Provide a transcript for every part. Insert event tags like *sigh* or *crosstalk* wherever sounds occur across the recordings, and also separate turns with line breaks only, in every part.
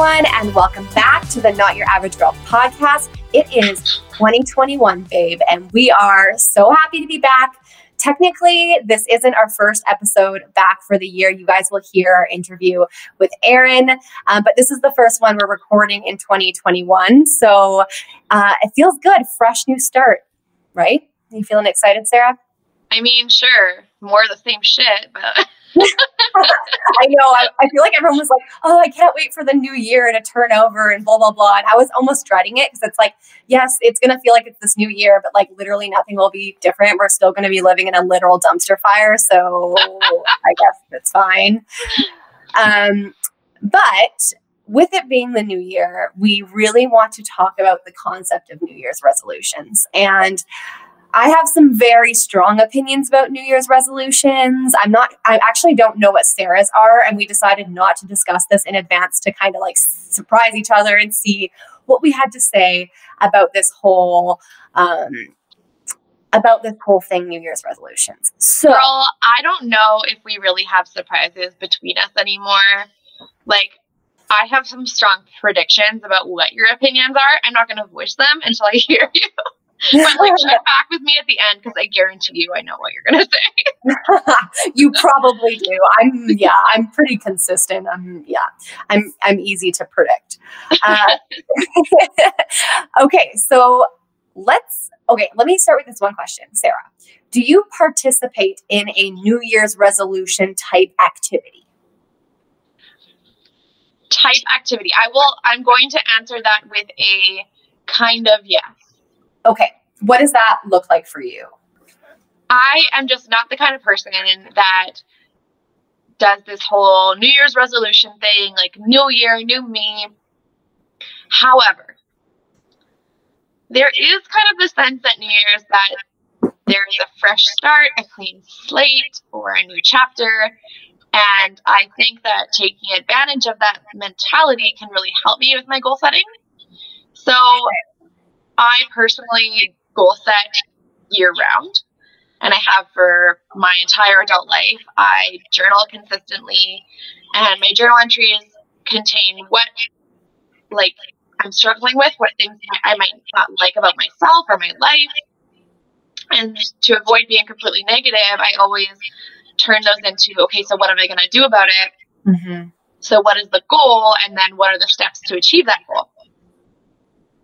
everyone, and welcome back to the Not Your Average Girl podcast. It is 2021, babe, and we are so happy to be back. Technically, this isn't our first episode back for the year. You guys will hear our interview with Erin, um, but this is the first one we're recording in 2021. So uh, it feels good, fresh new start, right? You feeling excited, Sarah?
I mean, sure, more of the same shit, but. *laughs*
I know. I, I, feel like everyone was like, oh, I can't wait for the new year to turn over and blah, blah, blah. And I was almost dreading it because it's like, yes, it's going to feel like it's this new year, but like literally nothing will be different. We're still going to be living in a literal dumpster fire. So *laughs* I guess it's fine. Um, but with it being the new year, we really want to talk about the concept of New Year's resolutions. And I have some very strong opinions about New Year's resolutions. I'm not, I actually don't know what Sarah's are. And we decided not to discuss this in advance to kind of like surprise each other and see what we had to say about this whole, um, about this whole thing, New Year's resolutions. So,
Girl, I don't know if we really have surprises between us anymore. Like, I have some strong predictions about what your opinions are. I'm not going to voice them until I *laughs* hear you but like check back with me at the end because I guarantee you I know what you're gonna *laughs*
say. *laughs* you probably do. I'm yeah, I'm pretty consistent. I'm yeah, I'm I'm easy to predict. Uh, *laughs* okay, so let's okay, let me start with this one question, Sarah. Do you participate in a New Year's resolution type activity?
Type activity. I will I'm going to answer that with a kind of yes.
Okay. What does that look like for you?
I am just not the kind of person that does this whole New Year's resolution thing, like new year, new me. However, there is kind of the sense that New Year's that there is a fresh start, a clean slate, or a new chapter. And I think that taking advantage of that mentality can really help me with my goal setting. So I personally goal set year round, and I have for my entire adult life. I journal consistently, and my journal entries contain what, like, I'm struggling with, what things I might not like about myself or my life. And to avoid being completely negative, I always turn those into okay, so what am I going to do about it? Mm-hmm. So, what is the goal? And then, what are the steps to achieve that goal?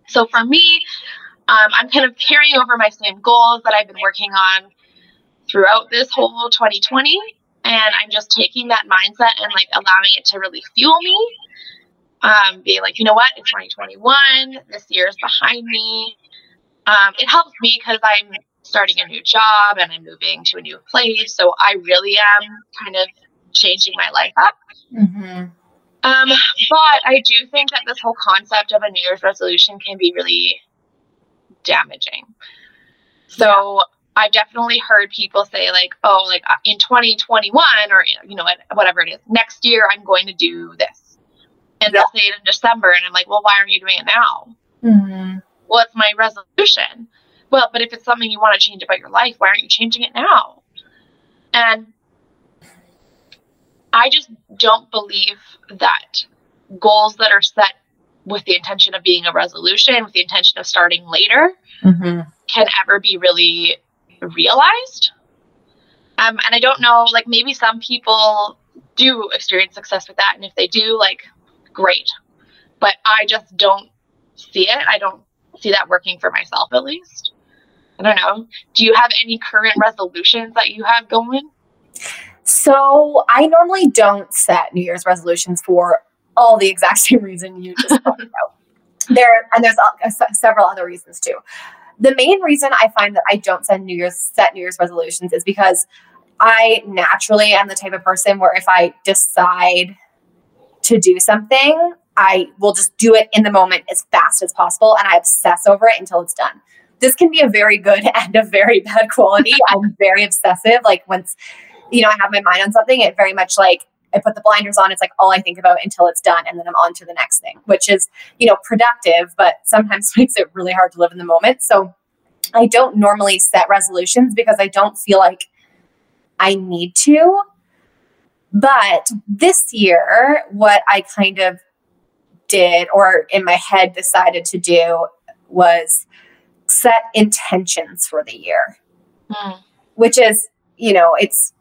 So for me, um, I'm kind of carrying over my same goals that I've been working on throughout this whole 2020. And I'm just taking that mindset and like allowing it to really fuel me. Um, being like, you know what, it's 2021, this year is behind me. Um, it helps me because I'm starting a new job and I'm moving to a new place. So I really am kind of changing my life up. Mm-hmm. Um, but I do think that this whole concept of a New Year's resolution can be really damaging. So yeah. I've definitely heard people say like, oh, like uh, in 2021 or you know whatever it is, next year I'm going to do this, and yeah. they'll say it in December, and I'm like, well, why aren't you doing it now? Mm-hmm. Well, it's my resolution. Well, but if it's something you want to change about your life, why aren't you changing it now? And I just don't believe that goals that are set with the intention of being a resolution, with the intention of starting later, mm-hmm. can ever be really realized. Um, and I don't know, like maybe some people do experience success with that. And if they do, like, great. But I just don't see it. I don't see that working for myself, at least. I don't know. Do you have any current resolutions that you have going?
So I normally don't set New Year's resolutions for all the exact *laughs* same reason you just talked about. There and there's uh, uh, several other reasons too. The main reason I find that I don't set New Year's set New Year's resolutions is because I naturally am the type of person where if I decide to do something, I will just do it in the moment as fast as possible and I obsess over it until it's done. This can be a very good *laughs* and a very bad quality. I'm very obsessive. Like once you know, I have my mind on something, it very much like I put the blinders on. It's like all I think about until it's done, and then I'm on to the next thing, which is, you know, productive, but sometimes *laughs* makes it really hard to live in the moment. So I don't normally set resolutions because I don't feel like I need to. But this year, what I kind of did or in my head decided to do was set intentions for the year. Mm. Which is, you know, it's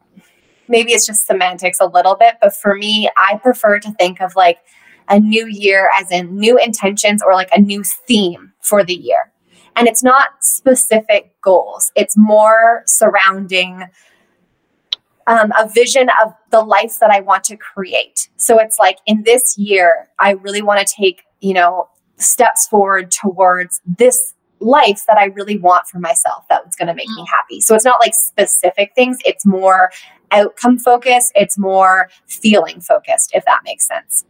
maybe it's just semantics a little bit, but for me, I prefer to think of like a new year as in new intentions or like a new theme for the year. And it's not specific goals, it's more surrounding um, a vision of the life that I want to create. So it's like in this year, I really want to take, you know, steps forward towards this life that I really want for myself that's going to make me mm. happy. So it's not like specific things, it's more outcome focused, it's more feeling focused, if that makes sense.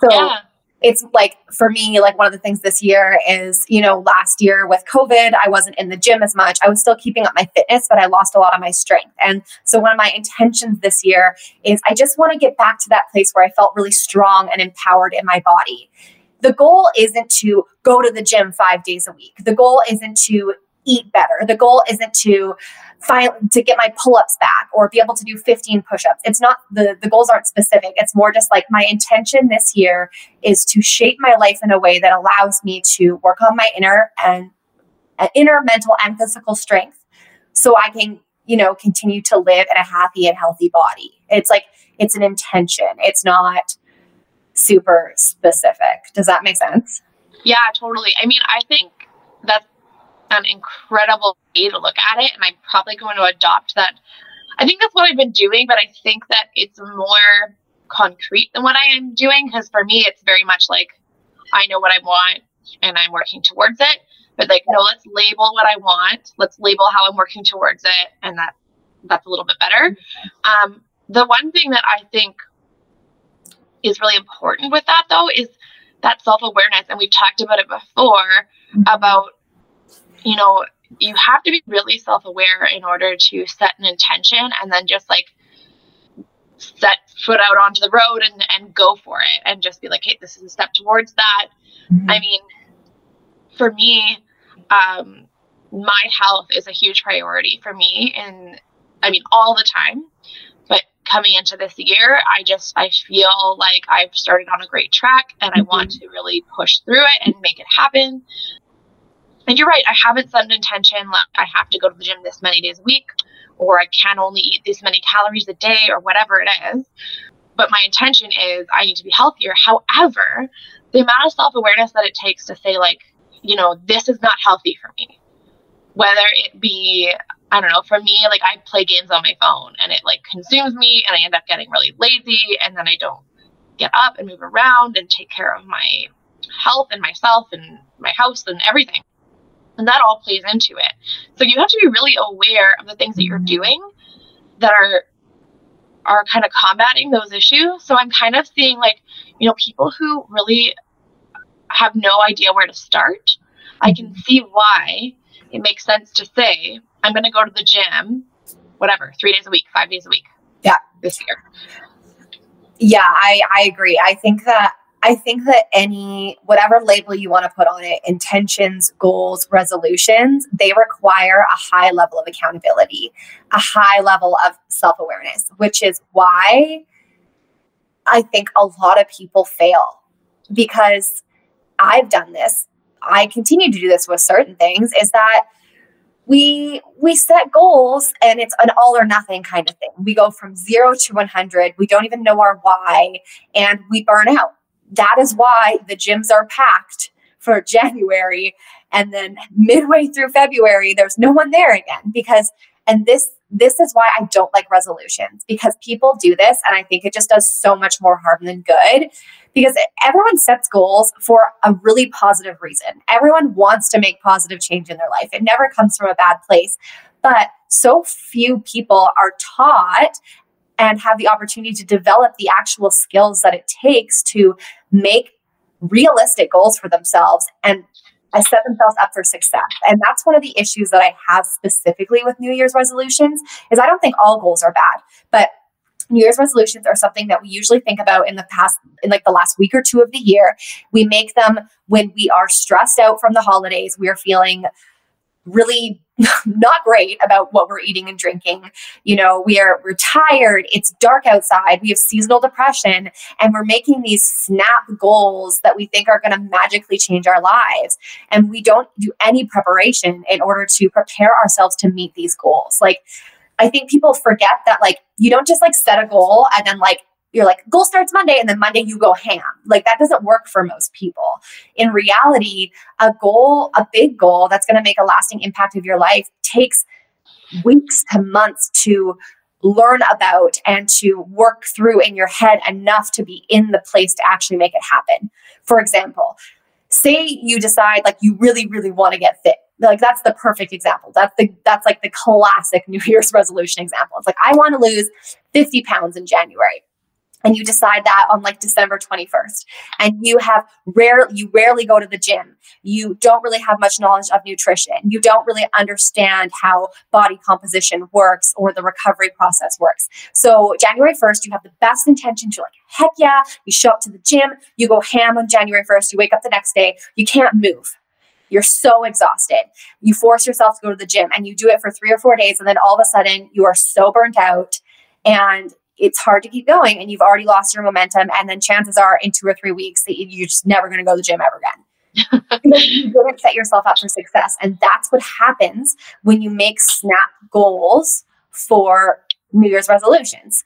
So yeah. it's like for me, like one of the things this year is, you know, last year with COVID, I wasn't in the gym as much. I was still keeping up my fitness, but I lost a lot of my strength. And so one of my intentions this year is I just want to get back to that place where I felt really strong and empowered in my body the goal isn't to go to the gym five days a week. The goal isn't to eat better. The goal isn't to find to get my pull-ups back or be able to do 15 push-ups. It's not the the goals aren't specific. It's more just like my intention this year is to shape my life in a way that allows me to work on my inner and uh, inner mental and physical strength so I can, you know, continue to live in a happy and healthy body. It's like it's an intention. It's not super specific. Does that make sense?
Yeah, totally. I mean, I think that's an incredible way to look at it. And I'm probably going to adopt that. I think that's what I've been doing, but I think that it's more concrete than what I am doing. Because for me, it's very much like I know what I want and I'm working towards it. But like, no, let's label what I want. Let's label how I'm working towards it. And that that's a little bit better. Um, the one thing that I think is really important with that though is that self-awareness and we've talked about it before mm-hmm. about you know you have to be really self-aware in order to set an intention and then just like set foot out onto the road and, and go for it and just be like hey this is a step towards that mm-hmm. i mean for me um my health is a huge priority for me and i mean all the time But coming into this year, I just I feel like I've started on a great track and I mm-hmm. want to really push through it and make it happen. And you're right, I haven't set an intention like I have to go to the gym this many days a week or I can only eat this many calories a day or whatever it is. But my intention is I need to be healthier. However, the amount of self-awareness that it takes to say like, you know, this is not healthy for me. Whether it be I don't know, for me, like I play games on my phone and it like consumes me and I end up getting really lazy and then I don't get up and move around and take care of my health and myself and my house and everything. And that all plays into it. So you have to be really aware of the things that you're mm-hmm. doing that are are kind of combating those issues. So I'm kind of seeing like, you know, people who really have no idea where to start. I can mm-hmm. see why it makes sense to say, I'm going to go to the gym, whatever, three days a week, five days a week.
Yeah.
This year.
Yeah, I, I agree. I think that I think that any whatever label you want to put on it, intentions, goals, resolutions, they require a high level of accountability, a high level of self-awareness, which is why I think a lot of people fail because I've done this. I continue to do this with certain things is that we we set goals and it's an all or nothing kind of thing. We go from 0 to 100. We don't even know our why and we burn out. That is why the gyms are packed for *laughs* January and then midway through February there's no one there again because and this this is why I don't like resolutions because people do this and I think it just does so much more harm than good because everyone sets goals for a really positive reason. Everyone wants to make positive change in their life. It never comes from a bad place. But so few people are taught and have the opportunity to develop the actual skills that it takes to make realistic goals for themselves and set themselves up for success. And that's one of the issues that I have specifically with New Year's resolutions is I don't think all goals are bad, but New Year's resolutions are something that we usually think about in the past, in like the last week or two of the year. We make them when we are stressed out from the holidays. We are feeling really *laughs* not great about what we're eating and drinking. You know, we are we're tired, it's dark outside, we have seasonal depression, and we're making these snap goals that we think are going to magically change our lives. And we don't do any preparation in order to prepare ourselves to meet these goals. Like I think people forget that like you don't just like set a goal and then like you're like goal starts monday and then monday you go ham. Like that doesn't work for most people. In reality a goal a big goal that's going to make a lasting impact of your life takes weeks to months to learn about and to work through in your head enough to be in the place to actually make it happen. For example say you decide like you really really want to get fit. Like that's the perfect example. That's the that's like the classic *laughs* new year's resolution example. It's like i want to lose 50 pounds in january and you decide that on like December 21st and you have rare you rarely go to the gym. You don't really have much knowledge of nutrition. You don't really understand how body composition works or the recovery process works. So January 1st you have the best intention to like heck yeah. You show up to the gym. You go ham on January 1st you wake up the next day. You can't move. You're so exhausted. You force yourself to go to the gym and you do it for three or four days. And then all of a sudden, you are so burnt out and it's hard to keep going and you've already lost your momentum. And then chances are in two or three weeks that you're just never going to go to the gym ever again. *laughs* you didn't set yourself up for success. And that's what happens when you make snap goals for New Year's resolutions.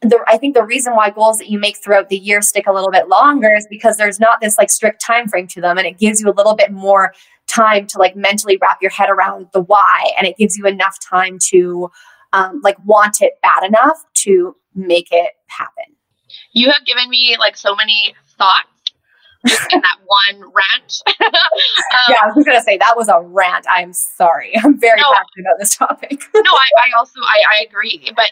The, I think the reason why goals that you make throughout the year stick a little bit longer is because there's not this like strict time frame to them and it gives you a little bit more time to like mentally wrap your head around the why and it gives you enough time to um, like want it bad enough to make it happen.
You have given me like so many thoughts just in that one rant. *laughs* um,
yeah, I was gonna say that was a rant. I'm sorry. *laughs* I'm very no, passionate about this topic. *laughs*
no, I, I also I, I agree, but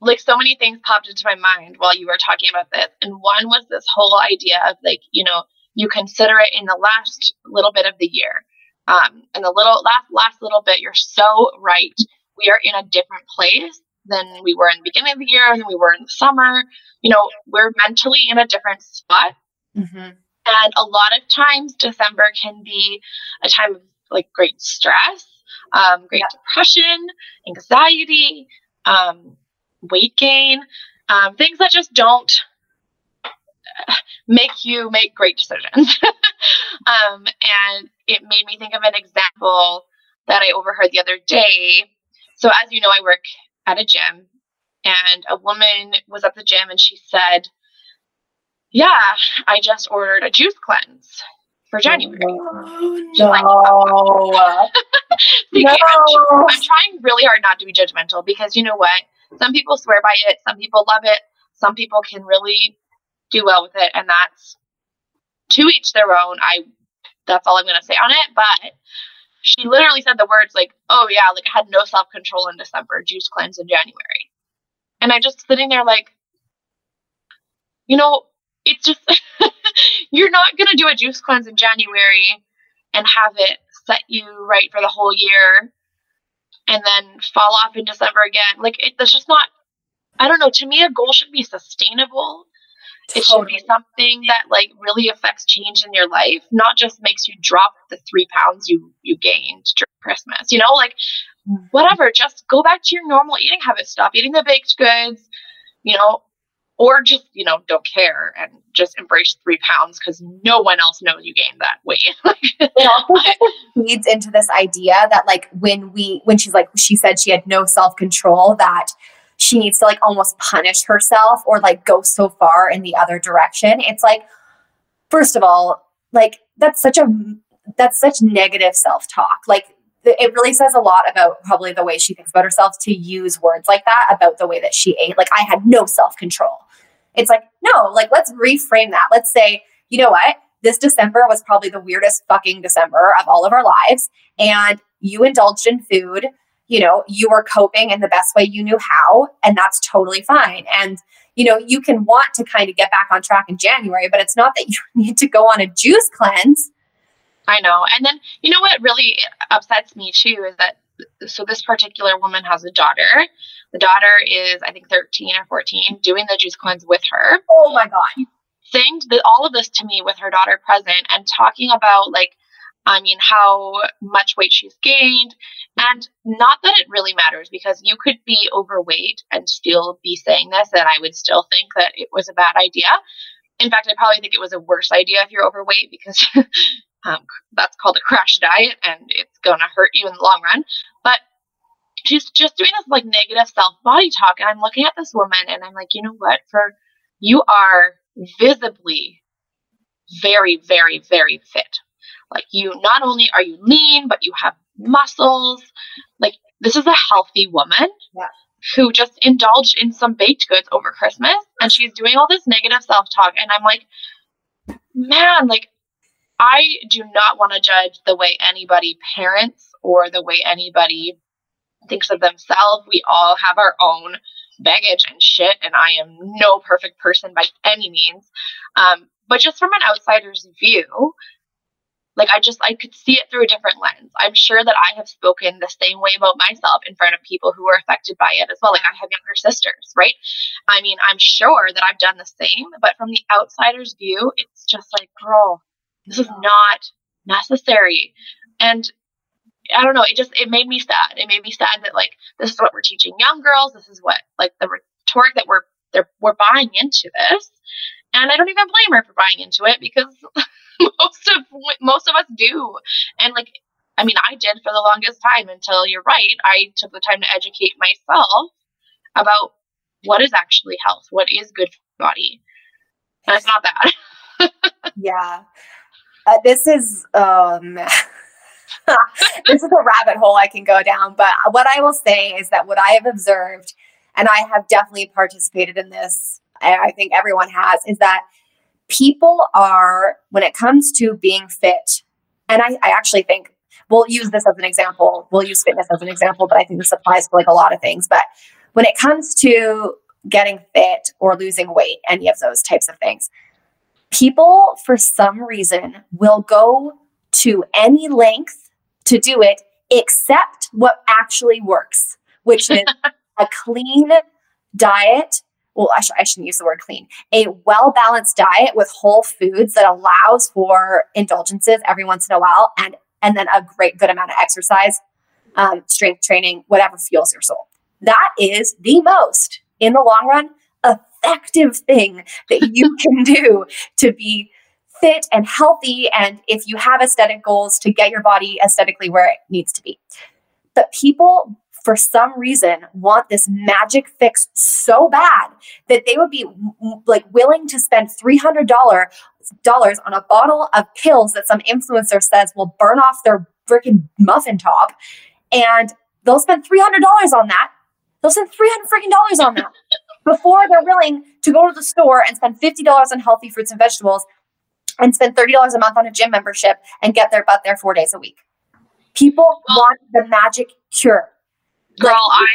like so many things popped into my mind while you were talking about this, and one was this whole idea of like you know you consider it in the last little bit of the year, um, and the little last last little bit. You're so right we are in a different place than we were in the beginning of the year and we were in the summer. You know, we're mentally in a different spot. Mm-hmm. And a lot of times, December can be a time of like great stress, um, great yeah. depression, anxiety, um, weight gain, um, things that just don't make you make great decisions. *laughs* Um, and it made me think of an example that I overheard the other day so, as you know, I work at a gym, and a woman was at the gym and she said, Yeah, I just ordered a juice cleanse for January.
Oh, no. Like, no. *laughs*
I'm, I'm trying really hard not to be judgmental because you know what? Some people swear by it, some people love it, some people can really do well with it, and that's to each their own. I that's all I'm gonna say on it. But she literally said the words like, "Oh yeah, like I had no self control in December, juice cleanse in January," and I just sitting there like, you know, it's just *laughs* you're not gonna do a juice cleanse in January and have it set you right for the whole year, and then fall off in December again. Like it, that's just not. I don't know. To me, a goal should be sustainable it should be something that like really affects change in your life, not just makes you drop the three pounds you you gained during Christmas. You know, like whatever. Just go back to your normal eating habits. Stop eating the baked goods. You know, or just you know don't care and just embrace three pounds because no one else knows you gained that weight *laughs*
it also feeds into this idea that like when we when she's like she said she had no self-control that she needs to like almost punish herself or like go so far in the other direction. It's like, first of all, like that's such a that's such negative self-talk. Like it really says a lot about probably the way she thinks about herself to use words like that about the way that she ate. Like I had no self-control. It's like, no, like let's reframe that. Let's say, you know what? This December was probably the weirdest fucking December of all of our lives. And you indulged in food you know, you were coping in the best way you knew how, and that's totally fine. And, you know, you can want to kind of get back on track in January, but it's not that *laughs* you need to go on a juice cleanse.
I know. And then, you know what really upsets me too is that so this particular woman has a daughter. The daughter is, I think, 13 or 14, doing the juice cleanse with her.
Oh my God.
Saying all of this to me with her daughter present and talking about like I mean, how much weight she's gained. And not that it really matters because you could be overweight and still be saying this, and I would still think that it was a bad idea. In fact, I probably think it was a worse idea if you're overweight because *laughs* um, that's called a crash diet and it's going to hurt you in the long run. But she's just doing this like negative self body talk. And I'm looking at this woman and I'm like, you know what? For you are visibly very, very, very fit. Like you not only are you lean, but you have muscles. Like this is a healthy woman
yeah.
who just indulged in some baked goods over Christmas and she's doing all this negative self-talk and I'm like man, like I do not want to judge the way anybody parents or the way anybody thinks of themselves. We all have our own baggage and shit, and I am no perfect person by any means. Um, but just from an outsider's view, like I just I could see it through a different lens. I'm sure that I have spoken the same way about myself in front of people who are affected by it as well. Like I have younger sisters, right? I mean, I'm sure that I've done the same, but from the outsider's view, it's just like, girl, this is not necessary. And I don't know, it just it made me sad. It made me sad that like this is what we're teaching young girls. This is what like the rhetoric that we're they're we're buying into this. And I don't even blame her for buying into it because *laughs* *laughs* most of most of us do. And like I mean, I did for the longest time until you're right. I took the time to educate myself about what is actually health, what is good for the body. And it's not bad. *laughs*
yeah. Uh, this is um *laughs* this is a rabbit hole I can go down. But what I will say is that what I have observed, and I have definitely participated in this, I think everyone has, is that people are, when it comes to being fit, and I, I actually think we'll use this as an example, we'll use fitness as an example, but I think this applies to like a lot of things. But when it comes to getting fit or losing weight, any of those types of things, people for some reason will go to any length to do it except what actually works, which is *laughs* a clean diet. Well, I, sh- I shouldn't use the word clean. A well balanced diet with whole foods that allows for indulgences every once in a while, and and then a great good amount of exercise, um, strength training, whatever fuels your soul. That is the most, in the long run, effective thing that you *laughs* can do to be fit and healthy and if you have aesthetic goals to get your body aesthetically where it needs to be. But people for some reason want this magic fix so bad that they would be like willing to spend $300 on a bottle of pills that some influencer says will burn off their freaking muffin top and they'll spend $300 on that they'll spend 300 freaking dollars on that *laughs* before they're willing to go to the store and spend $50 on healthy fruits and vegetables and spend $30 a month on a gym membership and get their butt there four days a week. People want the magic cure.
Girl, I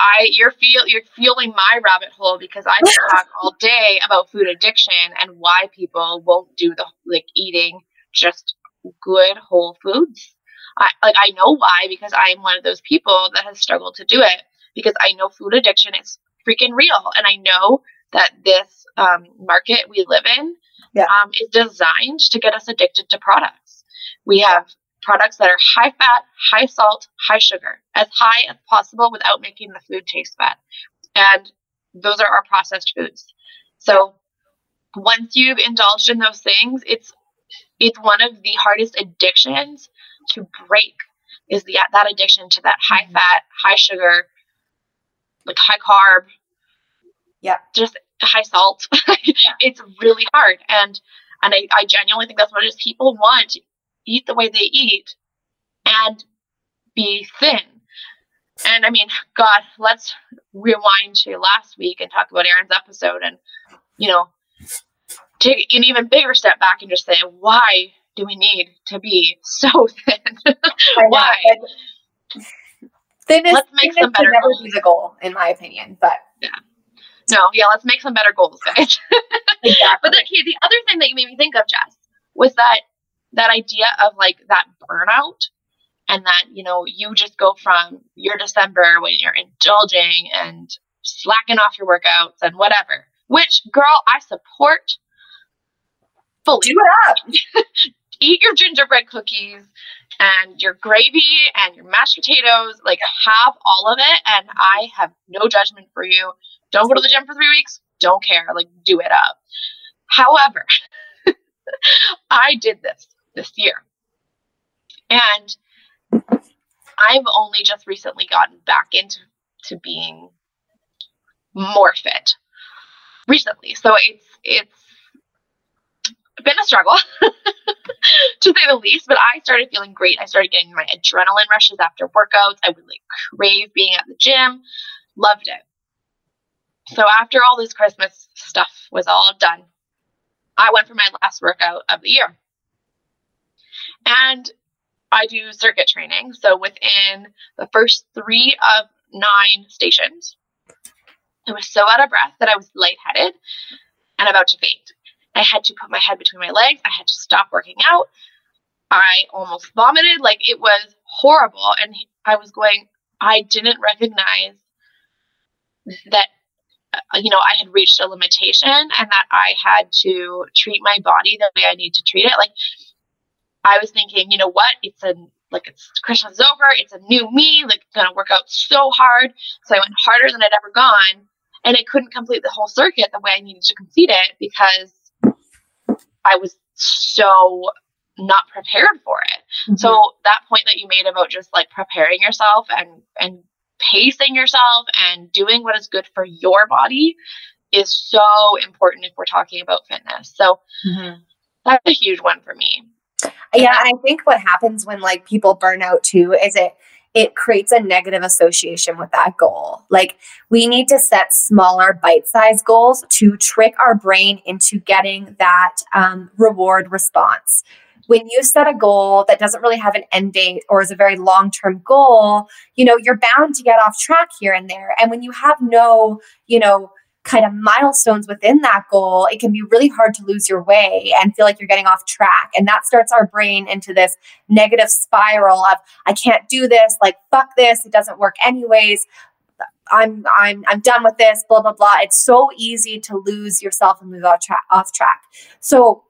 I you're feel you're fueling my rabbit hole because I can talk *laughs* all day about food addiction and why people won't do the like eating just good whole foods. I like I know why because I am one of those people that has struggled to do it because I know food addiction is freaking real and I know that this um, market we live in yeah. um, is designed to get us addicted to products. We have products that are high fat, high salt, high sugar, as high as possible without making the food taste bad. And those are our processed foods. So once you've indulged in those things, it's it's one of the hardest addictions to break is the that addiction to that high mm-hmm. fat, high sugar, like high carb.
Yeah.
Just high salt. *laughs* yeah. It's really hard. And and I, I genuinely think that's what it is. People want eat the way they eat and be thin. And I mean, God, let's rewind to last week and talk about Erin's episode and, you know, take an even bigger step back and just say, why do we need to be so *laughs* thin? why?
Thinness, let's make some better never goals. be the goal, in my opinion. But
yeah. No, yeah, let's make some better goals, *laughs* guys. exactly. But the, the other thing that you made me think of, Jess, was that that idea of like that burnout and that, you know, you just go from your December when you're indulging and slacking off your workouts and whatever. Which girl I support fully.
Do it up. *laughs*
eat your gingerbread cookies and your gravy and your mashed potatoes. Like, have all of it. And I have no judgment for you. Don't go to the gym for three weeks. Don't care. Like, do it up. However, *laughs* I did this this year. And I've only just recently gotten back into to being more fit recently. So it's it's been a struggle *laughs* to say the least, but I started feeling great. I started getting my adrenaline rushes after workouts. I would like crave being at the gym. Loved it. So after all this Christmas stuff was all done, I went for my last workout of the year. And I do circuit training. So within the first three of nine stations, I was so out of breath that I was lightheaded and about to faint. I had to put my head between my legs. I had to stop working out. I almost vomited. Like it was horrible. And I was going, I didn't recognize that, uh, you know, I had reached a limitation and that I had to treat my body the way I need to treat it. Like I was thinking, you know what? It's a, like it's Christmas is over. It's a new me. Like gonna work out so hard. So I went harder than I'd ever gone, and I couldn't complete the whole circuit the way I needed to complete it because I was so not prepared for it. Mm-hmm. So that point that you made about just like preparing yourself and and pacing yourself and doing what is good for your body is so important if we're talking about fitness. So mm-hmm. that's a huge one for me.
Yeah, and I think what happens when like people burn out too is it it creates a negative association with that goal. Like we need to set smaller bite sized goals to trick our brain into getting that um, reward response. When you set a goal that doesn't really have an end date or is a very long term goal, you know, you're bound to get off track here and there. And when you have no, you know, kind of milestones within that goal, it can be really hard to lose your way and feel like you're getting off track. And that starts our brain into this negative spiral of, I can't do this, like, fuck this, it doesn't work anyways. I'm I'm I'm done with this, blah blah blah. It's so easy to lose yourself and move off track off track. So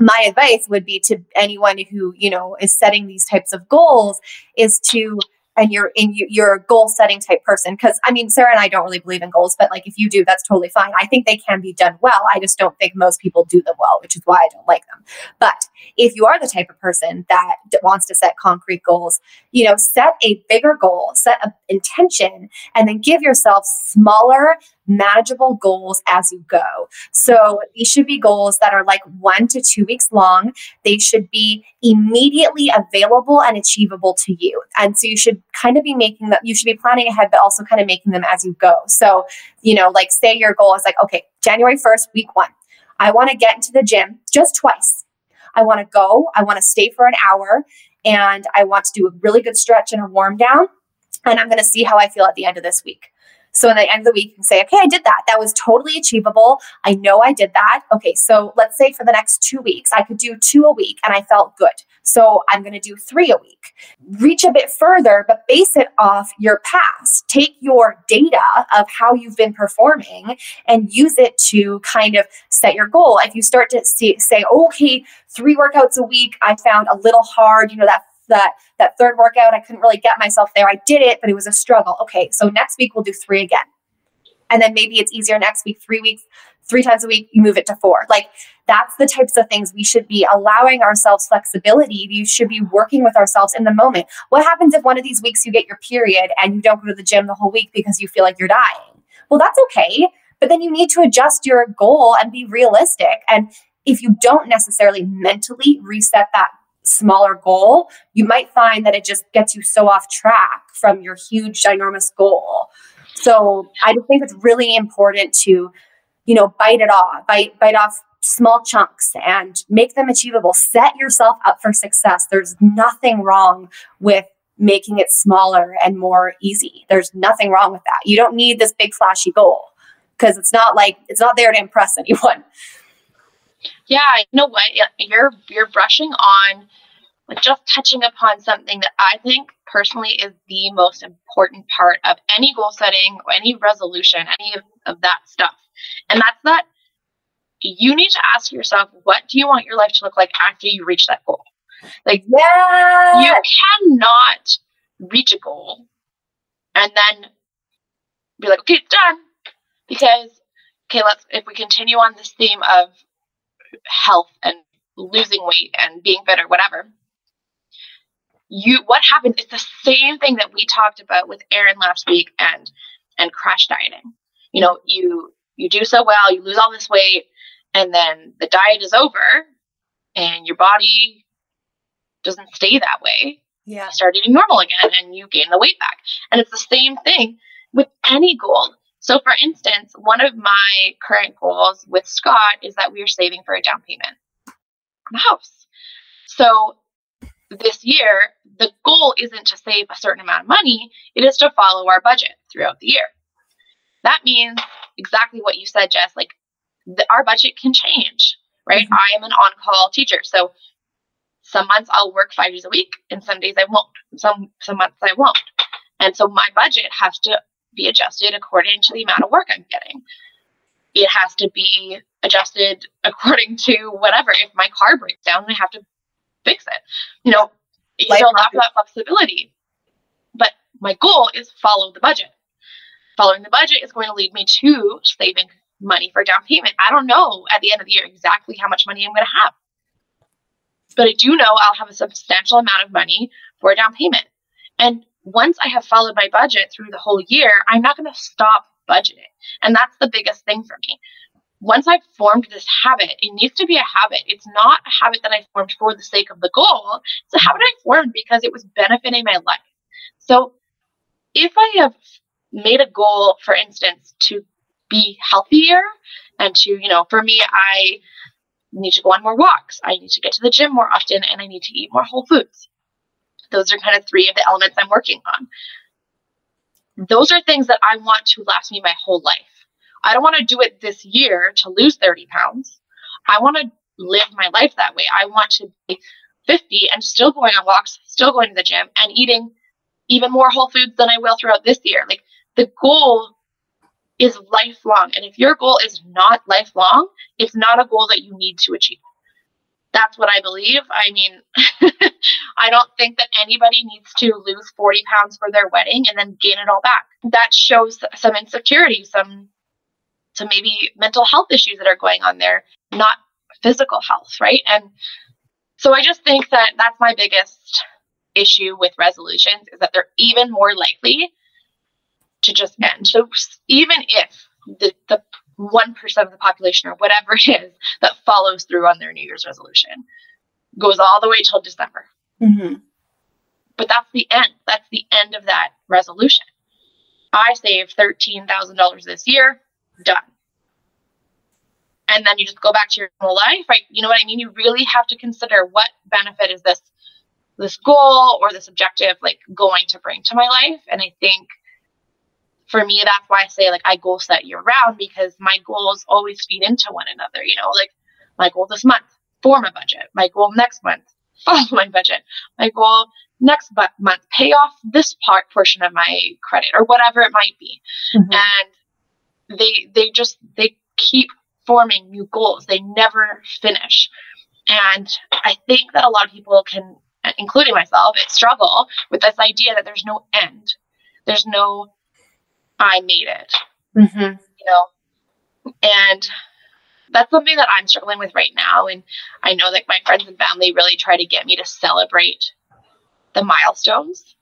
my advice would be to anyone who you know is setting these types of goals is to and you're in you're a goal setting type person because i mean sarah and i don't really believe in goals but like if you do that's totally fine. I think they can be done well. I just don't think most people do them well which is why i don't like them. But if you are the type of person that wants to set concrete goals you know set a bigger goal set an intention and then give yourself smaller manageable goals as you go. So these should be goals that are like one to two weeks long. They should be immediately available and achievable to you. And so you should kind of be making them, you should be planning ahead, but also kind of making them as you go. So, you know, like say your goal is like, okay, January 1st, week one, I want to get into the gym just twice. I want to go, I want to stay for an hour, and I want to do a really good stretch and a warm down. And I'm going to see how I feel at the end of this week. So at the end of the week, you can say, okay, I did that. That was totally achievable. I know I did that. Okay, so let's say for the next two weeks, I could do two a week and I felt good. So I'm going to do three a week. Reach a bit further, but base it off your past. Take your data of how you've been performing and use it to kind of set your goal. If you start to see, say, okay, three workouts a week, I found a little hard, you know, that that that third workout i couldn't really get myself there. I did it but it was a struggle. Okay so next week we'll do three again. And then maybe it's easier next week three weeks three times a week you move it to four. Like that's the types of things we should be allowing ourselves flexibility. You should be working with ourselves in the moment. What happens if one of these weeks you get your period and you don't go to the gym the whole week because you feel like you're dying? Well that's okay but then you need to adjust your goal and be realistic. And if you don't necessarily mentally reset that smaller goal, you might find that it just gets you so off track from your huge, ginormous goal. So I think it's really important to, you know, bite it off, bite, bite off small chunks and make them achievable. Set yourself up for success. There's nothing wrong with making it smaller and more easy. There's nothing wrong with that. You don't need this big flashy goal because it's not like it's not there to impress *laughs* anyone.
Yeah, you know what? You're you're brushing on like just touching upon something that I think personally is the most important part of any goal setting or any resolution, any of, of that stuff. And that's that you need to ask yourself, what do you want your life to look like after you reach that goal? Like,
yeah,
you cannot reach a goal and then be like, okay, it's done. Because, okay, let's, if we continue on this theme of health and losing weight and being fit or whatever, you, what happens, it's the same thing that we talked about with Erin last week and, and crash dieting. You know, you, you do so well, you lose all this weight, and then the diet is over and your body doesn't stay that way.
Yeah.
You start eating normal again and you gain the weight back. And it's the same thing with any goal. So, for instance, one of my current goals with Scott is that we are saving for a down payment on the house. So, this year, the goal isn't to save a certain amount of money, it is to follow our budget throughout the year. That means exactly what you said, Jess. Like, the, our budget can change, right? Mm-hmm. I am an on call teacher. So, some months I'll work five days a week, and some days I won't. Some some months I won't. And so my budget has to be adjusted according to the amount of work I'm getting. It has to be adjusted according to whatever. If my car breaks down, I have to fix it. You know, you Life don't have that flexibility. But my goal is follow the budget. Following the budget is going to lead me to saving money for a down payment. I don't know at the end of the year exactly how much money I'm going to have. But I do know I'll have a substantial amount of money for a down payment. And once I have followed my budget through the whole year, I'm not going to stop budgeting. And that's the biggest thing for me. Once I've formed this habit, it needs to be a habit. It's not a habit that I formed for the sake of the goal. It's a habit I formed because it was benefiting my life. So if I have made a goal, for instance, to be healthier and to, you know, for me, I need to go on more walks. I need to get to the gym more often and I need to eat more whole foods. Those are kind of three of the elements I'm working on. Those are things that I want to last me my whole life. I don't want to do it this year to lose 30 pounds. I want to live my life that way. I want to be 50 and still going on walks, still going to the gym, and eating even more whole foods than I will throughout this year. Like the goal is lifelong. And if your goal is not lifelong, it's not a goal that you need to achieve. That's what I believe. I mean, *laughs* I don't think that anybody needs to lose 40 pounds for their wedding and then gain it all back. That shows some insecurity, some some maybe mental health issues that are going on there, not physical health, right? And so I just think that that's my biggest issue with resolutions is that they're even more likely to just end. So even if the, the 1% of the population or whatever it is that follows through on their New Year's resolution goes all the way till December. Mm-hmm. But that's the end. That's the end of that resolution. I saved $13,000 this year, done. And then you just go back to your normal life, right? You know what I mean? You really have to consider what benefit is this this goal or this objective like going to bring to my life. And I think for me, that's why I say like I goal set year round because my goals always feed into one another. You know, like my goal this month, form a budget. My goal next month, *laughs* follow my budget. My goal next bu- month, pay off this part portion of my credit or whatever it might be. Mm-hmm. And they they just they keep forming new goals. They never finish. And I think that a lot of people can, including myself, struggle with this idea that there's no end. There's no I made it. Mm-hmm. You know, and that's something that I'm struggling with right now. And I know that my friends and family really try to get me to celebrate the milestones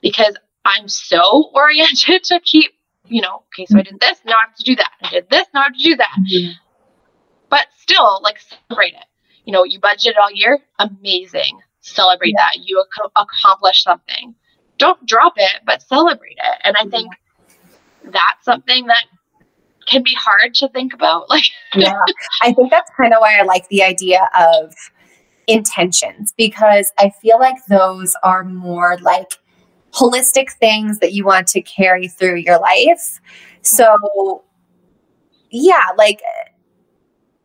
because I'm so *laughs* oriented to keep, you know, okay, so I did this, now I have to do that. I did this, now I have to do that. Mm-hmm. But still, like, celebrate it. You know, you budgeted all year, amazing. Celebrate yeah. that. You ac- accomplished something. Don't drop it, but celebrate it. And I think that's something that can be hard to think about. Like,
yeah, *laughs* I think that's kind of why I like the idea of intentions because I feel like those are more like holistic things that you want to carry through your life. So, yeah, like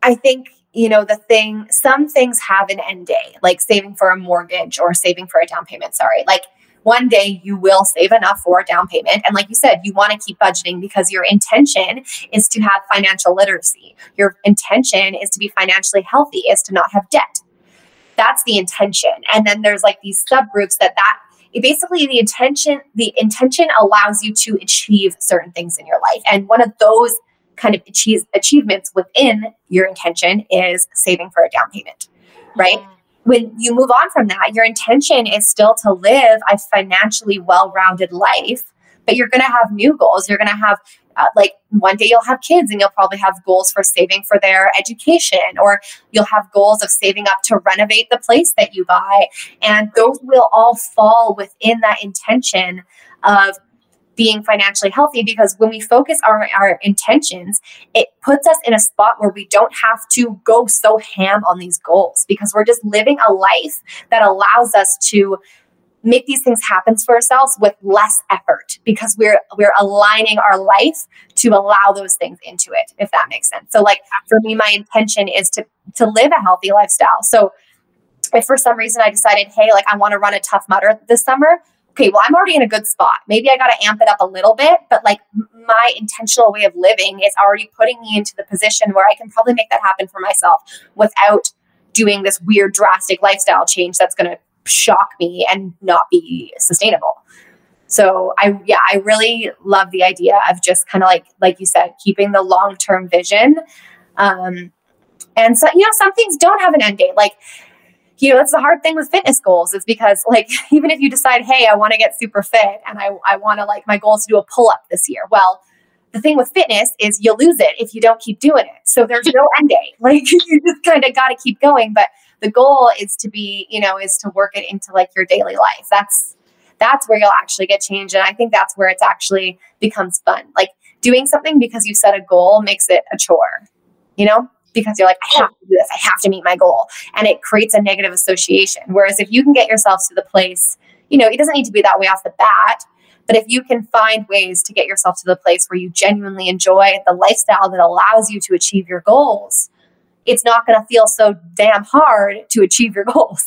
I think you know the thing some things have an end day like saving for a mortgage or saving for a down payment sorry like one day you will save enough for a down payment. And like you said, you want to keep budgeting because your intention is to have financial literacy. Your intention is to be financially healthy, is to not have debt. that's the intention. And then there's like these subgroups that that basically the intention the intention allows you to achieve certain things in your life. And one of those kind of achieve, achievements within your intention is saving for a down payment, right? When you move on from that, your intention is still to live a financially well rounded life, but you're going to have new goals. You're going to have uh, like one day you'll have kids and you'll probably have goals for saving for their education or you'll have goals of saving up to renovate the place that you buy and those will all fall within that intention of being financially healthy because when we focus our, our intentions, it puts us in a spot where we don't have to go so ham on these goals because we're just living a life that allows us to make these things happen for ourselves with less effort because we're we're aligning our life to allow those things into it if that makes sense. So like for me my intention is to to live a healthy lifestyle. So if for some reason i decided hey like i want to run a Tough Mudder this summer okay, well, I'm already in a good spot. Maybe I got to amp it up a little bit, but like my intentional way of living is already putting me into the position where I can probably make that happen for myself without doing this weird, drastic lifestyle change that's going to shock me and not be sustainable. So I yeah, I really love the idea of just kind of like like you said, keeping the long-term vision. Um and so you know, some things don't have an end date. Like you know, that's the hard thing with fitness goals is because like *laughs* even if you decide, hey, I want to get super fit and I, I want to like my goal is to do a pull-up this year. Well, the thing with fitness is you lose it if you don't keep doing it. So there's no end date. *laughs* Like you just kind of got to keep going. But the goal is to be, you know, is to work it into like your daily life. That's that's where you'll actually get change. And I think that's where it's actually becomes fun. Like doing something because you set a goal makes it a chore, you know? Because you're like, I have to do this, I have to meet my goal. And it creates a negative association. Whereas if you can get yourself to the place, you know, it doesn't need to be that way off the bat, but if you can find ways to get yourself to the place where you genuinely enjoy the lifestyle that allows you to achieve your goals, it's not going to feel so damn hard to achieve your *laughs* goals.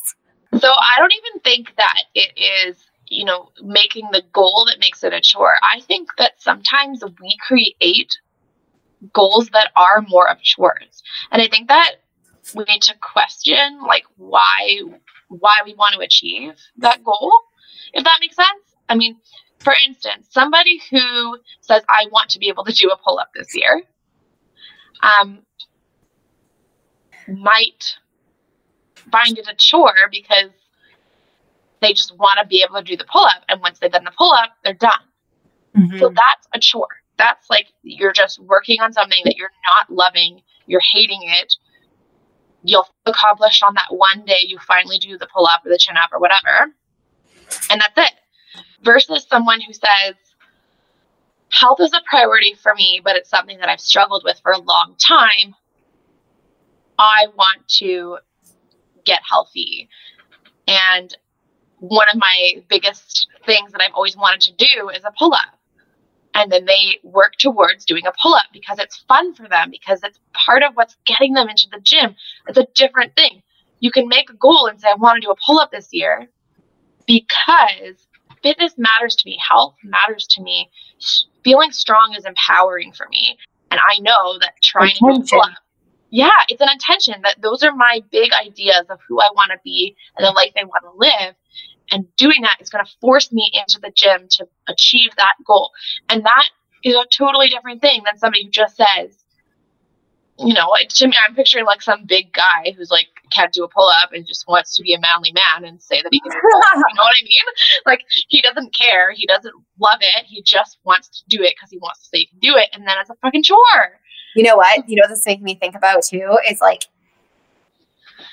So I don't even think that it is, you know, making the goal that makes it a chore. I think that sometimes we create goals that are more of chores. And I think that we need to question like why why we want to achieve that goal, if that makes sense. I mean, for instance, somebody who says, I want to be able to do a pull up this year, um, might find it a chore because they just want to be able to do the pull up. And once they've done the pull up, they're done. Mm-hmm. So that's a chore that's like you're just working on something that you're not loving, you're hating it. You'll accomplish on that one day you finally do the pull up or the chin up or whatever. And that's it. Versus someone who says, health is a priority for me, but it's something that I've struggled with for a long time. I want to get healthy. And one of my biggest things that I've always wanted to do is a pull up and then they work towards doing a pull up because it's fun for them because it's part of what's getting them into the gym. It's a different thing. You can make a goal and say, I want to do a pull up this year because fitness matters to me, health matters to me, feeling strong is empowering for me. And I know that trying intention. to pull up, yeah, it's an intention that those are my big ideas of who I want to be and the life I want to live and doing that is going to force me into the gym to achieve that goal. And that is a totally different thing than somebody who just says, you know, to me, I'm picturing like some big guy who's like can't do a pull up and just wants to be a manly man and say that he can do *laughs* you know what I mean? Like he doesn't care. He doesn't love it. He just wants to do it because he wants to say he can do it. And then it's a fucking chore.
You know what? You know, this making me think about too is like,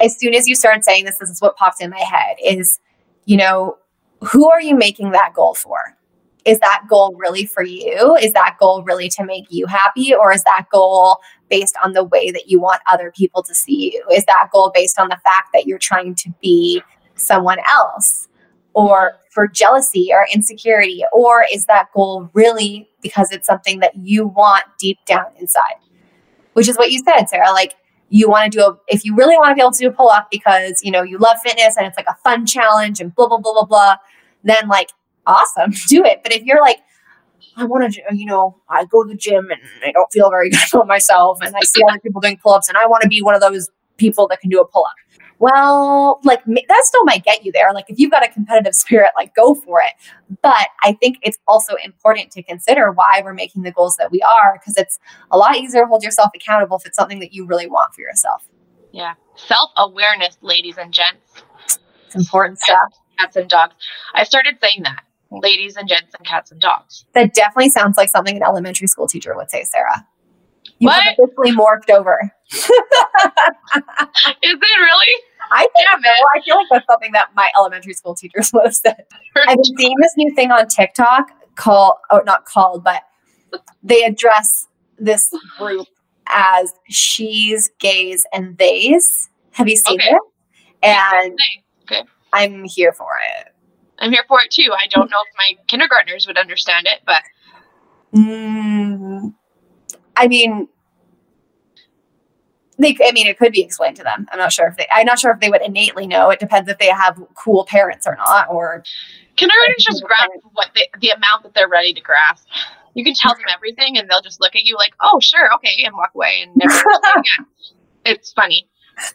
as soon as you started saying this, this is what popped in my head is you know, who are you making that goal for? Is that goal really for you? Is that goal really to make you happy? Or is that goal based on the way that you want other people to see you? Is that goal based on the fact that you're trying to be someone else? Or for jealousy or insecurity? Or is that goal really because it's something that you want deep down inside? Which is what you said, Sarah. Like, you want to do a if you really want to be able to do a pull up because you know you love fitness and it's like a fun challenge and blah blah blah blah blah then like awesome *laughs* do it but if you're like I want to, you know, I go to the gym and I don't feel very *laughs* good about myself, and I see other people doing pull ups, and I want to be one of those people that can do a pull up. Well, like that still might get you there. Like if you've got a competitive *laughs* spirit, like go for it. But I think it's also important to consider why we're making the goals that we are because it's a lot easier to hold yourself accountable if it's something that you really want for yourself.
Yeah. Self awareness, ladies and gents.
It's important stuff.
Cats and dogs. I started saying that. Ladies and gents and cats and dogs.
That definitely sounds like something an elementary school teacher would say, Sarah. You
what?
have officially morphed over. *laughs*
Is it really?
I think yeah, so. I feel like that's something that my elementary school teachers *laughs* would have said. I've been seeing this new thing on TikTok called, oh, not called, but they address this group as she's, gays, and theys. Have you seen
okay.
it? And
okay.
I'm here for it.
I'm here for it too. I don't know if my kindergartners would understand it, but.
Mm, I mean, they, I mean, it could be explained to them. I'm not sure if they, I'm not sure if they would innately know. It depends if they have cool parents or not, or.
Kindergartners just grasp what they, the amount that they're ready to grasp. You can tell them everything and they'll just look at you like, oh, sure, okay, and walk away and never *laughs* again. It's funny.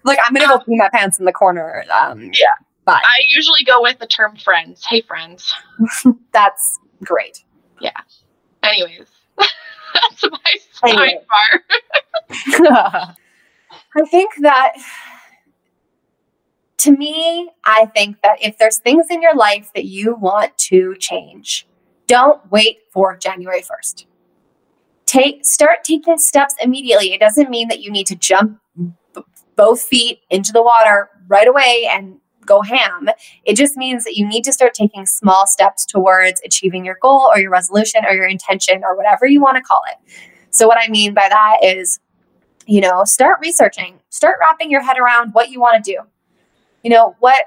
Like, I'm going to go pee my pants in the corner. Um,
yeah. Bye. I usually go with the term friends. Hey, friends. *laughs*
That's great.
Yeah. Anyways, *laughs* that's my sidebar.
I think that to me, I think that if there's things in your life that you want to change, don't wait for January 1st. Take start taking steps immediately. It doesn't mean that you need to jump b- both feet into the water right away and go ham. It just means that you need to start taking small steps towards achieving your goal or your resolution or your intention or whatever you want to call it. So what I mean by that is you know, start researching, start wrapping your head around what you want to do. You know, what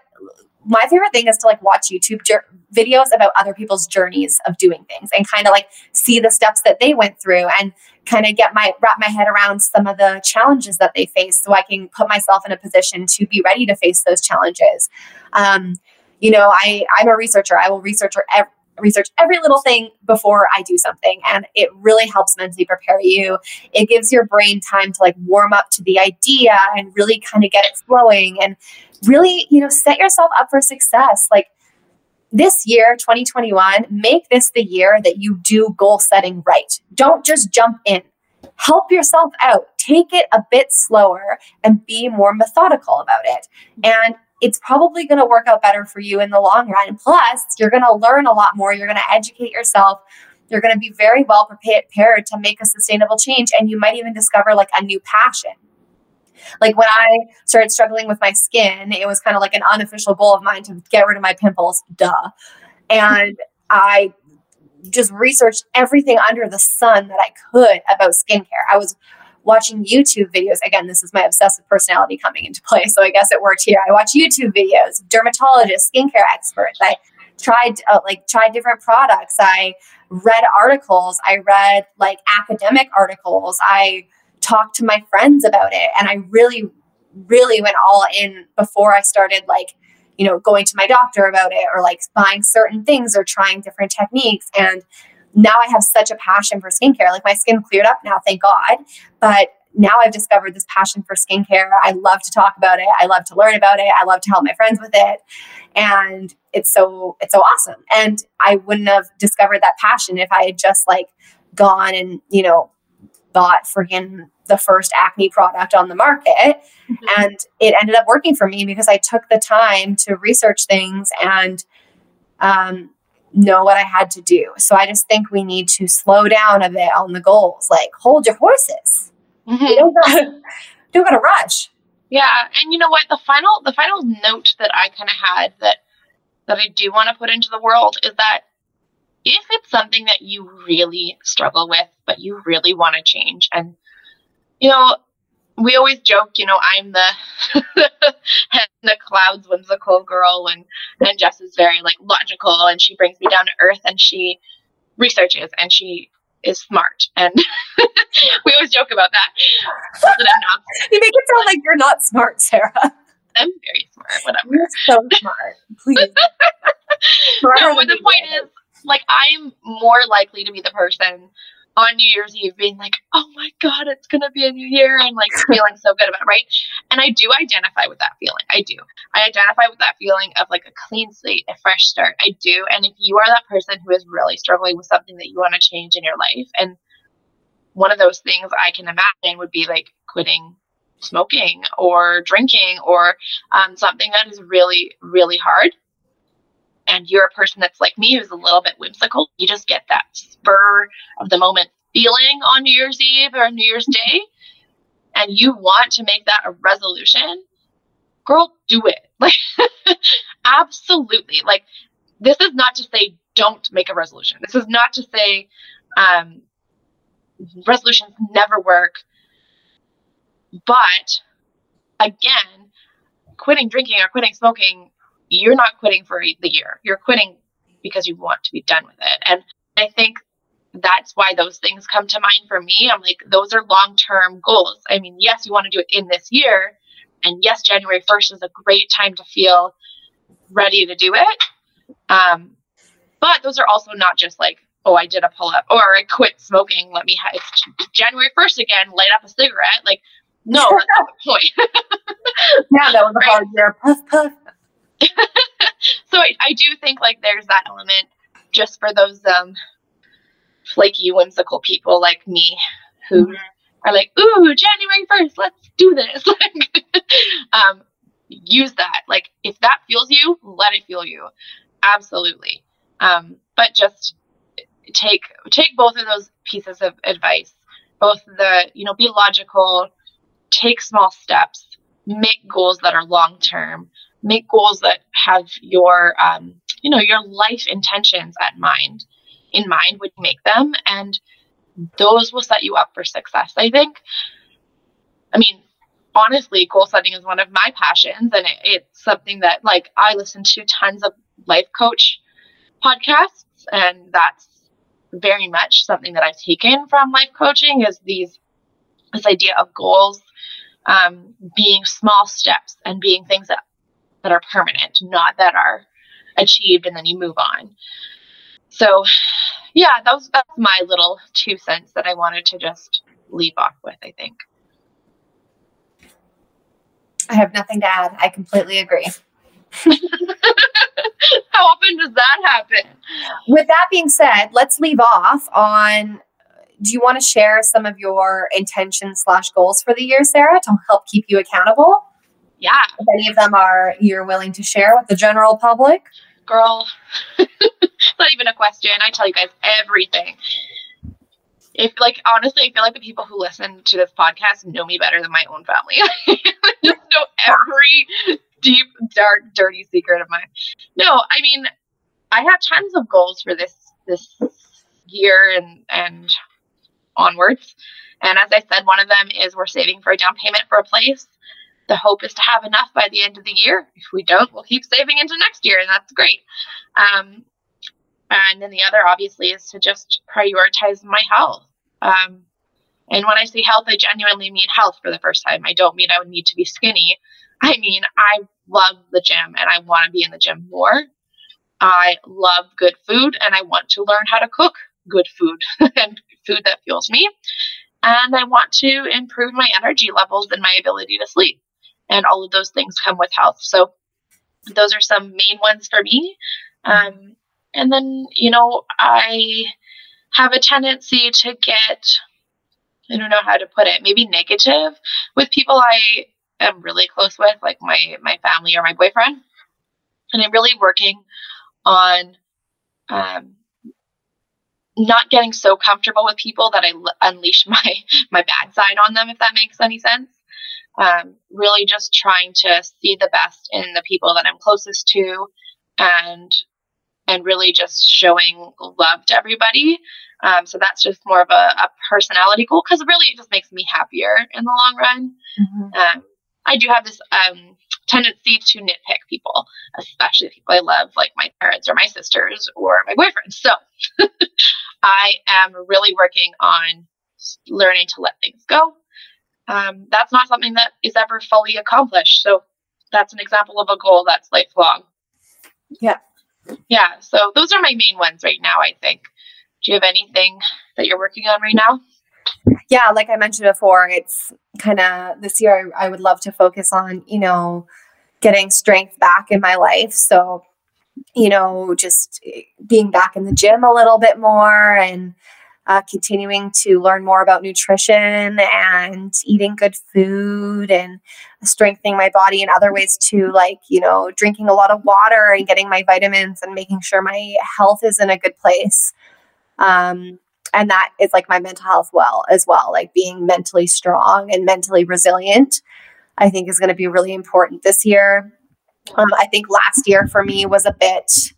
my favorite thing is to like watch YouTube jer- videos about other people's journeys of doing things and kind of like see the steps that they went through and kind of get my wrap my head around some of the challenges that they face so I can put myself in a position to be ready to face those challenges. Um, you know, I I'm a researcher. I will research every research every little thing before I do something. And it really helps mentally prepare you. It gives your brain time to like warm up to the idea and really kind of get it flowing and really, you know, set yourself up for success. Like this year, 2021, make this the year that you do goal setting right. Don't just jump in. Help yourself out. Take it a bit slower and be more methodical about it. And it's probably going to work out better for you in the long run. Plus, you're going to learn a lot more. You're going to educate yourself. You're going to be very well prepared to make a sustainable change. And you might even discover like a new passion. Like when I started struggling with my skin, it was kind of like an unofficial goal of mine to get rid of my pimples. Duh. And *laughs* I just researched everything under the sun that I could about skincare. I was watching YouTube videos. Again, this is my obsessive personality coming into play. So I guess it worked here. I watch YouTube videos, dermatologists, skincare experts. I tried uh, like tried different products. I read articles. I read like academic articles. I talked to my friends about it and I really really went all in before I started like you know going to my doctor about it or like buying certain things or trying different techniques and now I have such a passion for skincare. Like my skin cleared up now, thank God. But now I've discovered this passion for skincare. I love to talk about it. I love to learn about it. I love to help my friends with it. And it's so it's so awesome. And I wouldn't have discovered that passion if I had just like gone and, you know, bought freaking the first acne product on the market. Mm-hmm. And it ended up working for me because I took the time to research things and um, know what I had to do. So I just think we need to slow down a bit on the goals. Like hold your horses. Mm-hmm. You don't gotta, *laughs* don't gotta rush.
Yeah, and you know what? The final the final note that I kind of had that that I do want to put into the world is that if it's something that you really struggle with, but you really want to change, and you know, we always joke, you know, I'm the *laughs* head in the clouds whimsical girl and and Jess is very like logical and she brings me down to earth and she researches and she is smart and *laughs* we always joke about that. that
I'm not. *laughs* You make it sound like you're not smart, Sarah.
I'm very smart, whatever.
You're so smart. Please.
no, but the point is, like, I'm more likely to be the person on New Year's Eve being like, oh my God, it's going to be a new year and like *laughs* feeling so good about it, right? And I do identify with that feeling. I do. I identify with that feeling of like a clean slate, a fresh start. I do. And if you are that person who is really struggling with something that you want to change in your life, and one of those things I can imagine would be like quitting smoking or drinking or um, something that is really, really hard and you're a person that's like me who's a little bit whimsical, you just get that spur of the moment feeling on New Year's Eve or New Year's Day, and you want to make that a resolution, girl, do it. *laughs* Like, absolutely. Like, this is not to say don't make a resolution. This is not to say um, resolutions never work. But again, quitting drinking or quitting smoking you're not quitting for the year. You're quitting because you want to be done with it. And I think that's why those things come to mind for me. I'm like, those are long term goals. I mean, yes, you want to do it in this year. And yes, January 1st is a great time to feel ready to do it. Um, but those are also not just like, oh, I did a pull up or I quit smoking. Let me, ha- it's January 1st again, light up a cigarette. Like, no, *laughs* that's not the point. *laughs*
yeah, that was a right? hard year. Puff, puff. *laughs*
so I, I do think like there's that element just for those um flaky whimsical people like me who mm-hmm. are like ooh january 1st let's do this. *laughs* Um use that. Like if that fuels you let it fuel you. Absolutely. Um but just take take both of those pieces of advice. Both the you know be logical take small steps make goals that are long term make goals that have your um, you know your life intentions at mind in mind when you make them and those will set you up for success i think. I mean honestly goal setting is one of my passions and it, it's something that like i listen to tons of life coach podcasts and that's very much something that i've taken from life coaching is these this idea of goals um, being small steps and being things that that are permanent, not that are achieved and then you move on. So, yeah, that was that's my little two cents that I wanted to just leave off with. I think.
I have nothing to add. I completely agree. *laughs*
How often does that happen?
With that being said, let's leave off on. Do you want to share some of your intentions slash goals for the year, Sarah, to help keep you accountable?
Yeah.
If any of them are you're willing to share with the general public?
Girl, it's *laughs* not even a question. I tell you guys everything. If like honestly, I feel like the people who listen to this podcast know me better than my own family. *laughs* just know every deep, dark, dirty secret of mine. No, I mean, I have tons of goals for this this year and and onwards. And as I said, one of them is we're saving for a down payment for a place the hope is to have enough by the end of the year. If we don't, we'll keep saving into next year, and that's great. Um, and then the other, obviously, is to just prioritize my health. Um, and when I say health, I genuinely mean health for the first time. I don't mean I would need to be skinny. I mean, I love the gym and I want to be in the gym more. I love good food and I want to learn how to cook good food *laughs* and food that fuels me. And I want to improve my energy levels and my ability to sleep and all of those things come with health. So those are some main ones for me. Um, and then, you know, I have a tendency to get, I don't know how to put it, maybe negative with people I am really close with, like my, my family or my boyfriend. And I'm really working on um, not getting so comfortable with people that I l- unleash *laughs* my my bad side on them, if that makes any sense um, really just trying to see the best in the people that I'm closest to and and really just showing love to everybody. Um, so that's just more of a, a personality goal because really it just makes me happier in the long run. Mm-hmm. Um, I do have this um, tendency to nitpick people, especially people I love, like my parents or my sisters or my boyfriend. So *laughs* I am really working on learning to let things go um, that's not something that is ever fully accomplished. So that's an example of a goal that's lifelong.
Yeah.
Yeah. So those are my main ones right now, I think. Do you have anything that you're working on right now?
Yeah, like I mentioned before, it's kind of this year I, I would love to focus on, you know, getting strength back in my life. So, you know, just being back in the gym a little bit more and uh, continuing to learn more about nutrition and eating good food and strengthening my body in other ways too, like, you know, drinking a lot of water and getting my vitamins and making sure my health is in a good place. Um, and that is like my mental health well as well, like being mentally strong and mentally resilient. I think is going to be really important this year. Um, I think last year for me was a bit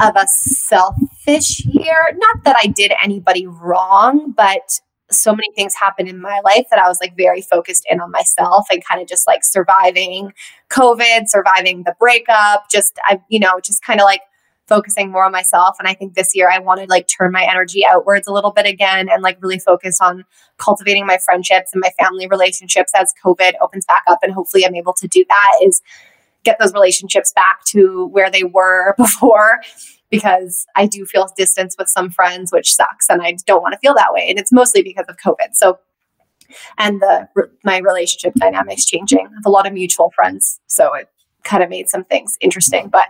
of a selfish year. Not that I did anybody wrong, but so many things happened in my life that I was like very focused in on myself and kind of just like surviving COVID, surviving the breakup, just I, you know, just kind of like focusing more on myself. And I think this year I want to like turn my energy outwards a little bit again and like really focus on cultivating my friendships and my family relationships as COVID opens back up. And hopefully I'm able to do that is get those relationships back to where they were *laughs* before because I do feel distance with some friends, which sucks. And I don't want to feel that way. And it's mostly because of COVID. So, and the my relationship dynamics changing. I have a lot of mutual friends. So it kind of made some things interesting. But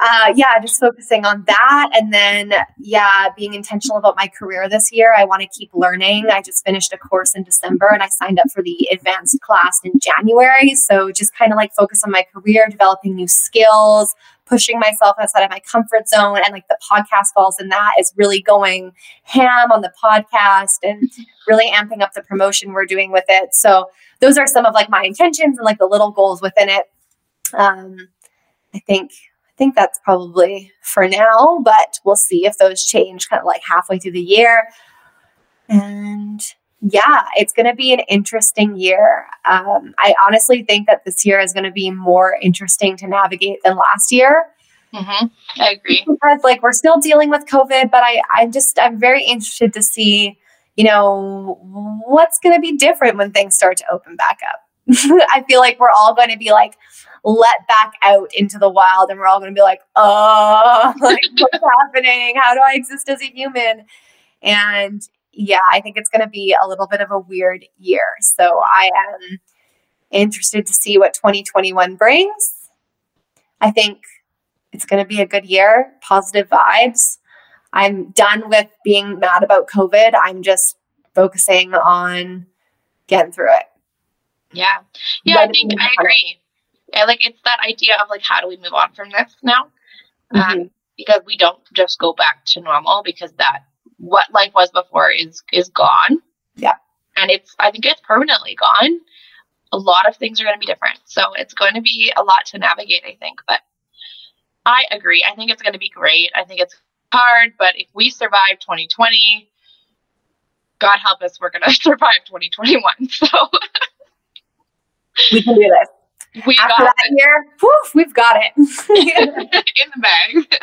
uh, yeah, just focusing on that. And then, yeah, being intentional about my career this year. I want to keep learning. I just finished a course in December and I signed up for the advanced class in January. So just kind of like focus on my career, developing new skills, pushing myself outside of my comfort zone. And like the podcast falls in that is really going ham on the podcast and really amping up the promotion we're doing with it. So those are some of like my intentions and like the little goals within it. Um, I think I think that's probably for now, but we'll see if those change kind of like halfway through the year. And yeah, it's going to be an interesting year. Um, I honestly think that this year is going to be more interesting to navigate than last year.
Mm-hmm. I agree.
Because like we're still dealing with COVID, but I, I'm just I'm very interested to see, you know, what's going to be different when things start to open back up. *laughs* I feel like we're all going to be like let back out into the wild, and we're all going to be like, oh, *laughs* like what's happening? How do I exist as a human? And yeah, I think it's going to be a little bit of a weird year. So I am interested to see what 2021 brings. I think it's going to be a good year, positive vibes. I'm done with being mad about COVID. I'm just focusing on getting through it.
Yeah. Yeah, I think I agree. Yeah, like it's that idea of like how do we move on from this now? Um, mm-hmm. Um, because we don't just go back to normal because that what life was before is is gone.
Yeah.
And it's I think it's permanently gone. A lot of things are going to be different. So it's going to be a lot to navigate, I think, but I agree. I think it's going to be great. I think it's hard, but if we survive 2020, God help us, we're going *laughs* to survive 2021. *laughs* So *laughs*
we can do this. We After that it. year, woof, we've got it *laughs*
in the bag.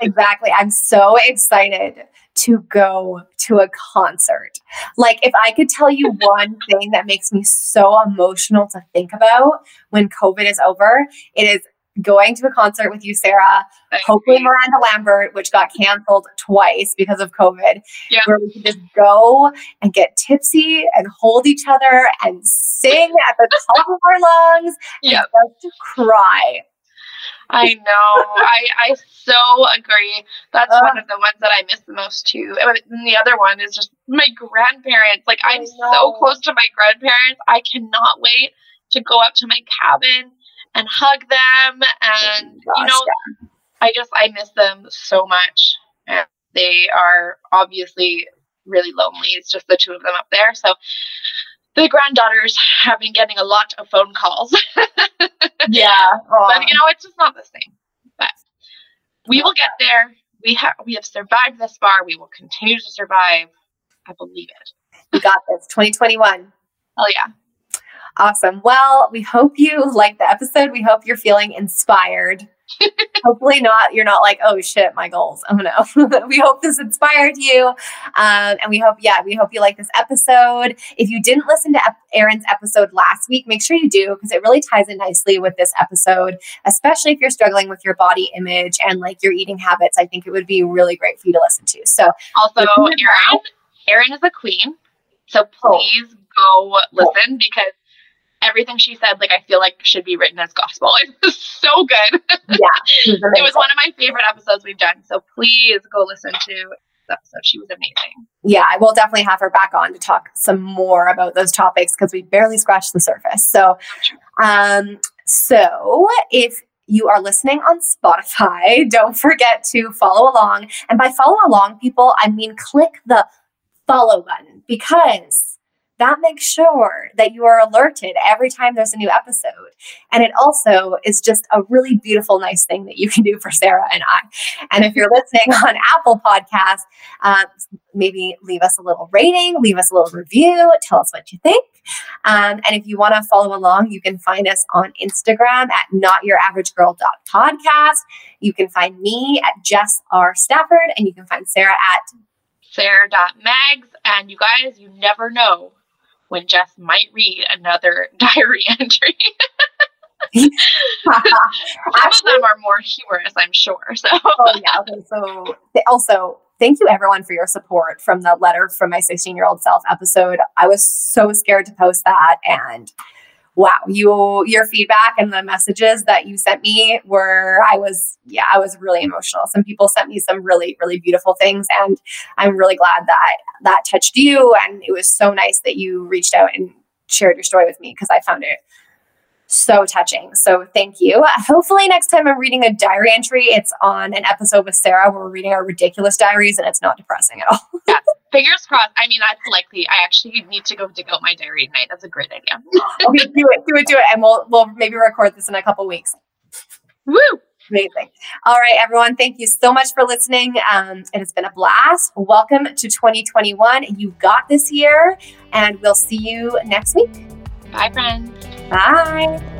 exactly. I'm so excited to go to a concert. Like, if I could tell you *laughs* one thing that makes me so emotional to think about when COVID is over, it is going to a concert with you, Sarah. Hopefully, Miranda Lambert, which got canceled twice because of COVID,
yeah.
where we can just go and get tipsy and hold each other and sing at the *laughs* top of our lungs
yep.
and just cry.
I know. I I so agree. That's uh, one of the ones that I miss the most too. And the other one is just my grandparents. Like I'm so close to my grandparents. I cannot wait to go up to my cabin and hug them and you know. I just I miss them so much. And they are obviously really lonely. It's just the two of them up there. So the granddaughters have been getting a lot of phone calls. *laughs*
yeah.
But you know, it's just not the same. But we will get there. We have we have survived this far. We will continue to survive. I believe it.
We got this. 2021.
Oh yeah.
Awesome. Well, we hope you liked the episode. We hope you're feeling inspired. *laughs* Hopefully not you're not like oh shit my goals. *laughs* Oh no. *laughs* We hope this inspired you. Um, and we hope yeah we hope you like this episode. If you didn't listen to erin's episode last week make sure you do because it really ties in nicely with this episode especially if you're struggling with your body image and like your eating habits. I think it would be really great for you to listen to. So
also erin erin is a queen. So oh. please go listen because everything she said, like I feel like should be written as gospel. *laughs* It was so good. *laughs* Yeah, it was one of my favorite episodes we've done. So please go listen to episode. She was amazing.
Yeah, I will definitely have her back on to talk some more about those topics because we barely scratched the surface. So, um, so if you are listening on Spotify, *laughs* don't forget to follow along. And by follow along, people, I mean click the follow button because that makes sure that you are alerted every time there's a new episode. And it also is just a really beautiful, nice thing that you can do for Sarah and I. And if you're *laughs* listening on Apple Podcasts, um, maybe leave us a little rating, leave us a little review, tell us what you think. Um, and if you want to follow along, you can find us on Instagram at notyouraveragegirl.podcast. You can find me at Jess R. Stafford, and you can find Sarah at
sarah.mags. And you guys, you never know when Jess might read another *laughs* diary entry. *laughs* Some Actually, of them are more humorous, I'm sure. So,
oh yeah. Okay, so also, thank you everyone for your support from the letter from my 16 year old self episode. I was so scared to post that, and wow, you your feedback and the messages that you sent me were I was yeah, I was really emotional. Some people sent me some really really beautiful things and I'm really glad that that touched you and it was so nice that you reached out and shared your story with me because I found it so touching. So thank you. Hopefully, next time I'm reading a diary entry, it's on an episode with Sarah where we're reading our ridiculous diaries and it's not depressing at all.
yeah, fingers crossed. I mean, that's likely. I actually need to go dig out my diary tonight. That's a great idea. *laughs*
okay, do it, do it, do it, and we'll we'll maybe record this in a couple weeks.
Woo!
Amazing. All right, everyone. Thank you so much for listening. Um, it has been a blast. Welcome to 2021. You got this year, and we'll see you next week.
Bye, friends.
Bye.